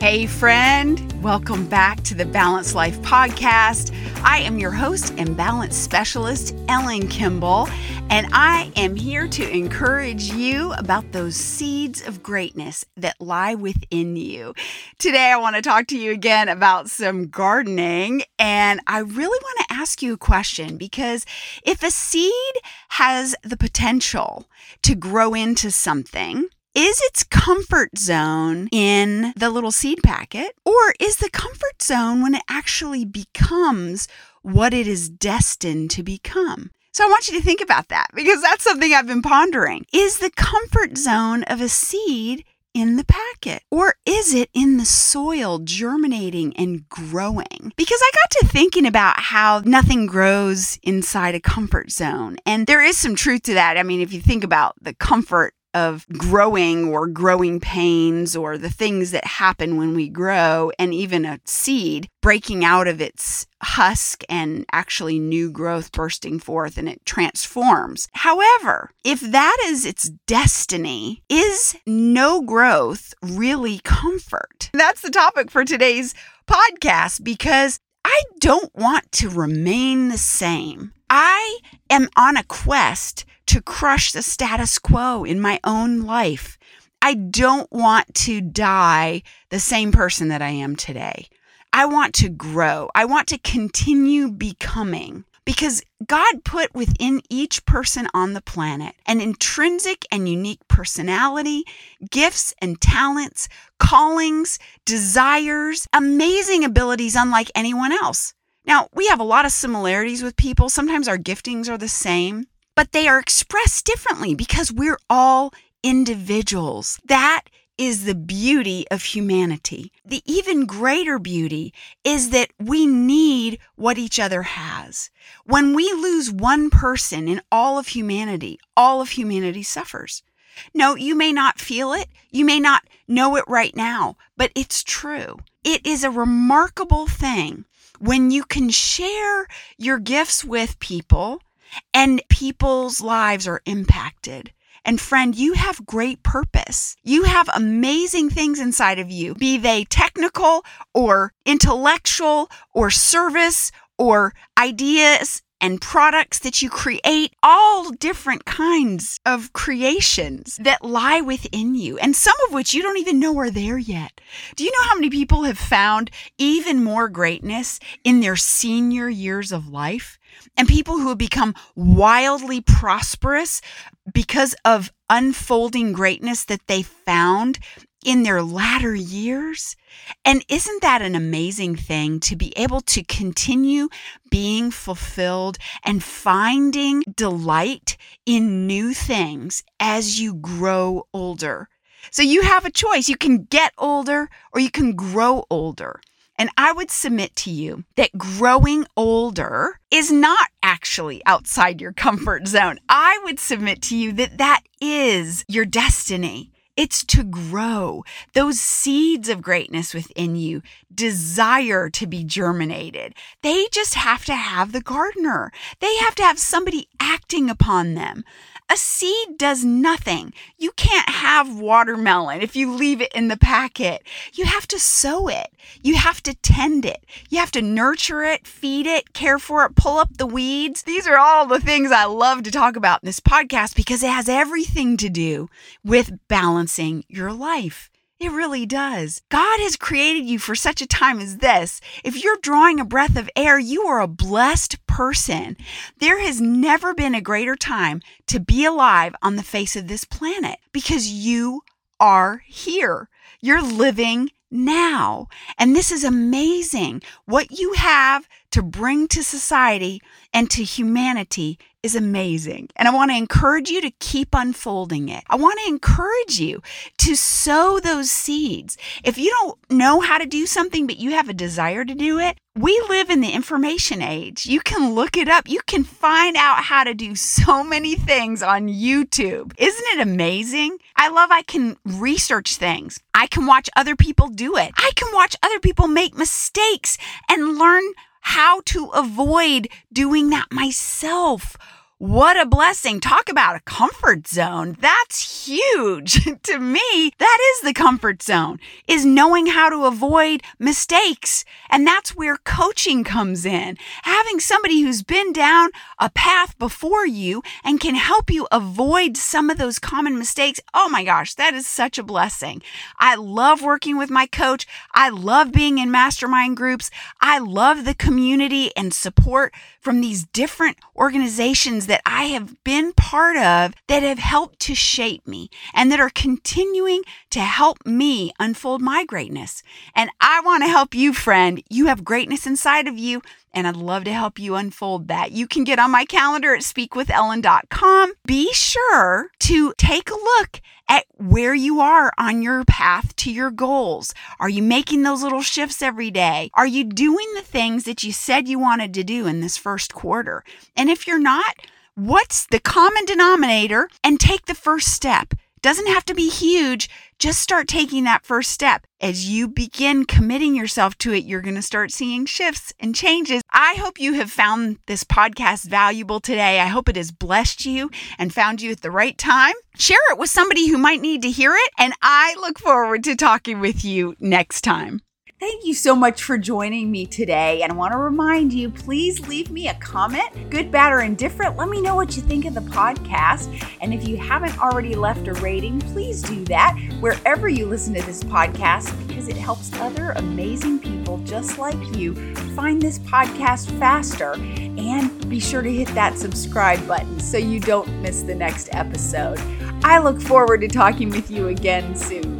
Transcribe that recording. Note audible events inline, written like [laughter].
Hey, friend, welcome back to the Balanced Life Podcast. I am your host and balance specialist, Ellen Kimball, and I am here to encourage you about those seeds of greatness that lie within you. Today, I want to talk to you again about some gardening, and I really want to ask you a question because if a seed has the potential to grow into something, is its comfort zone in the little seed packet, or is the comfort zone when it actually becomes what it is destined to become? So I want you to think about that because that's something I've been pondering. Is the comfort zone of a seed in the packet? Or is it in the soil germinating and growing? Because I got to thinking about how nothing grows inside a comfort zone. And there is some truth to that. I mean, if you think about the comfort of growing or growing pains or the things that happen when we grow, and even a seed breaking out of its husk and actually new growth bursting forth and it transforms. However, if that is its destiny, is no growth really comfort? That's the topic for today's podcast because I don't want to remain the same. I am on a quest to crush the status quo in my own life. I don't want to die the same person that I am today. I want to grow. I want to continue becoming because God put within each person on the planet an intrinsic and unique personality, gifts and talents, callings, desires, amazing abilities unlike anyone else. Now, we have a lot of similarities with people. Sometimes our giftings are the same but they are expressed differently because we're all individuals. That is the beauty of humanity. The even greater beauty is that we need what each other has. When we lose one person in all of humanity, all of humanity suffers. No, you may not feel it. You may not know it right now, but it's true. It is a remarkable thing when you can share your gifts with people and people's lives are impacted. And friend, you have great purpose. You have amazing things inside of you, be they technical or intellectual or service or ideas and products that you create, all different kinds of creations that lie within you, and some of which you don't even know are there yet. Do you know how many people have found even more greatness in their senior years of life? And people who have become wildly prosperous because of unfolding greatness that they found in their latter years. And isn't that an amazing thing to be able to continue being fulfilled and finding delight in new things as you grow older? So you have a choice. You can get older or you can grow older. And I would submit to you that growing older is not actually outside your comfort zone. I would submit to you that that is your destiny. It's to grow. Those seeds of greatness within you desire to be germinated. They just have to have the gardener. They have to have somebody acting upon them. A seed does nothing. You can't have watermelon if you leave it in the packet. You have to sow it. You have to tend it. You have to nurture it, feed it, care for it, pull up the weeds. These are all the things I love to talk about in this podcast because it has everything to do with balancing your life. It really does. God has created you for such a time as this. If you're drawing a breath of air, you are a blessed person. There has never been a greater time to be alive on the face of this planet because you are here. You're living now. And this is amazing. What you have to bring to society and to humanity is amazing. And I want to encourage you to keep unfolding it. I want to encourage you to sow those seeds. If you don't know how to do something, but you have a desire to do it, we live in the information age. You can look it up. You can find out how to do so many things on YouTube. Isn't it amazing? I love I can research things. I can watch other people do it. I can watch other people make mistakes and learn how to avoid doing that myself. What a blessing. Talk about a comfort zone. That's huge. [laughs] to me, that is the comfort zone, is knowing how to avoid mistakes. And that's where coaching comes in. Having somebody who's been down a path before you and can help you avoid some of those common mistakes. Oh my gosh, that is such a blessing. I love working with my coach. I love being in mastermind groups. I love the community and support from these different organizations that I have been part of that have helped to shape me and that are continuing to help me unfold my greatness. And I want to help you, friend. You have greatness inside of you and I'd love to help you unfold that. You can get on my calendar at speakwithellen.com. Be sure to take a look at where you are on your path to your goals. Are you making those little shifts every day? Are you doing the things that you said you wanted to do in this first quarter? And if you're not, what's the common denominator and take the first step? Doesn't have to be huge. Just start taking that first step. As you begin committing yourself to it, you're going to start seeing shifts and changes. I hope you have found this podcast valuable today. I hope it has blessed you and found you at the right time. Share it with somebody who might need to hear it. And I look forward to talking with you next time. Thank you so much for joining me today. And I want to remind you please leave me a comment, good, bad, or indifferent. Let me know what you think of the podcast. And if you haven't already left a rating, please do that wherever you listen to this podcast because it helps other amazing people just like you find this podcast faster. And be sure to hit that subscribe button so you don't miss the next episode. I look forward to talking with you again soon.